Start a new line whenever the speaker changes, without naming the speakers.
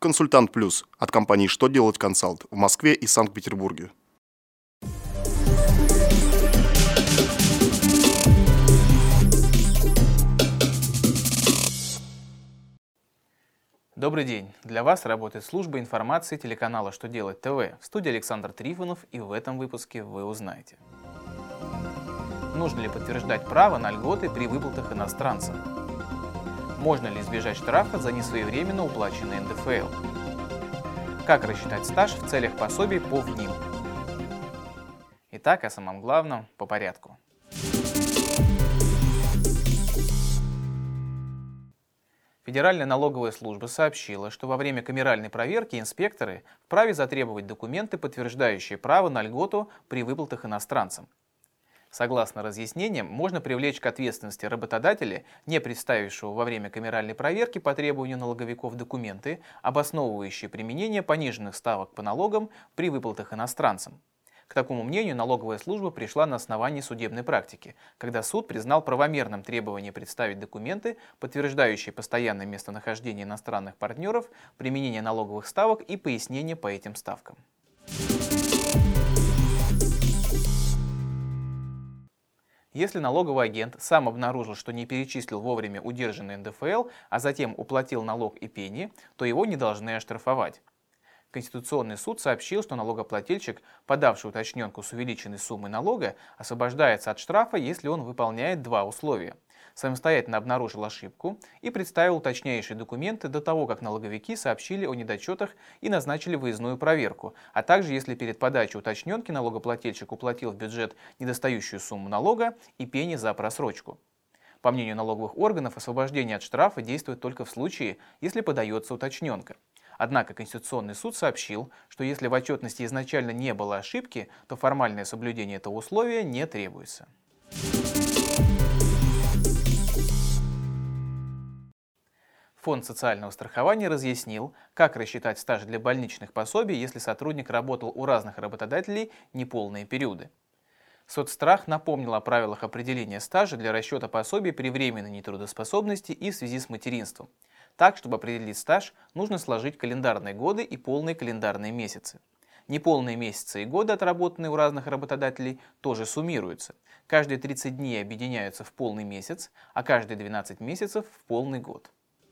Консультант Плюс от компании «Что делать консалт» в Москве и Санкт-Петербурге.
Добрый день! Для вас работает служба информации телеканала «Что делать ТВ». В студии Александр Трифонов и в этом выпуске вы узнаете. Нужно ли подтверждать право на льготы при выплатах иностранцам? Можно ли избежать штрафа за несвоевременно уплаченный НДФЛ? Как рассчитать стаж в целях пособий по ВНИМ? Итак, о самом главном по порядку. Федеральная налоговая служба сообщила, что во время камеральной проверки инспекторы вправе затребовать документы, подтверждающие право на льготу при выплатах иностранцам. Согласно разъяснениям, можно привлечь к ответственности работодателя, не представившего во время камеральной проверки по требованию налоговиков документы, обосновывающие применение пониженных ставок по налогам при выплатах иностранцам. К такому мнению налоговая служба пришла на основании судебной практики, когда суд признал правомерным требование представить документы, подтверждающие постоянное местонахождение иностранных партнеров, применение налоговых ставок и пояснение по этим ставкам. Если налоговый агент сам обнаружил, что не перечислил вовремя удержанный НДФЛ, а затем уплатил налог и пени, то его не должны оштрафовать. Конституционный суд сообщил, что налогоплательщик, подавший уточненку с увеличенной суммой налога, освобождается от штрафа, если он выполняет два условия – самостоятельно обнаружил ошибку и представил точнейшие документы до того, как налоговики сообщили о недочетах и назначили выездную проверку, а также если перед подачей уточненки налогоплательщик уплатил в бюджет недостающую сумму налога и пени за просрочку. По мнению налоговых органов, освобождение от штрафа действует только в случае, если подается уточненка. Однако Конституционный суд сообщил, что если в отчетности изначально не было ошибки, то формальное соблюдение этого условия не требуется. Фонд социального страхования разъяснил, как рассчитать стаж для больничных пособий, если сотрудник работал у разных работодателей неполные периоды. Соцстрах напомнил о правилах определения стажа для расчета пособий при временной нетрудоспособности и в связи с материнством. Так, чтобы определить стаж, нужно сложить календарные годы и полные календарные месяцы. Неполные месяцы и годы, отработанные у разных работодателей, тоже суммируются. Каждые 30 дней объединяются в полный месяц, а каждые 12 месяцев в полный год.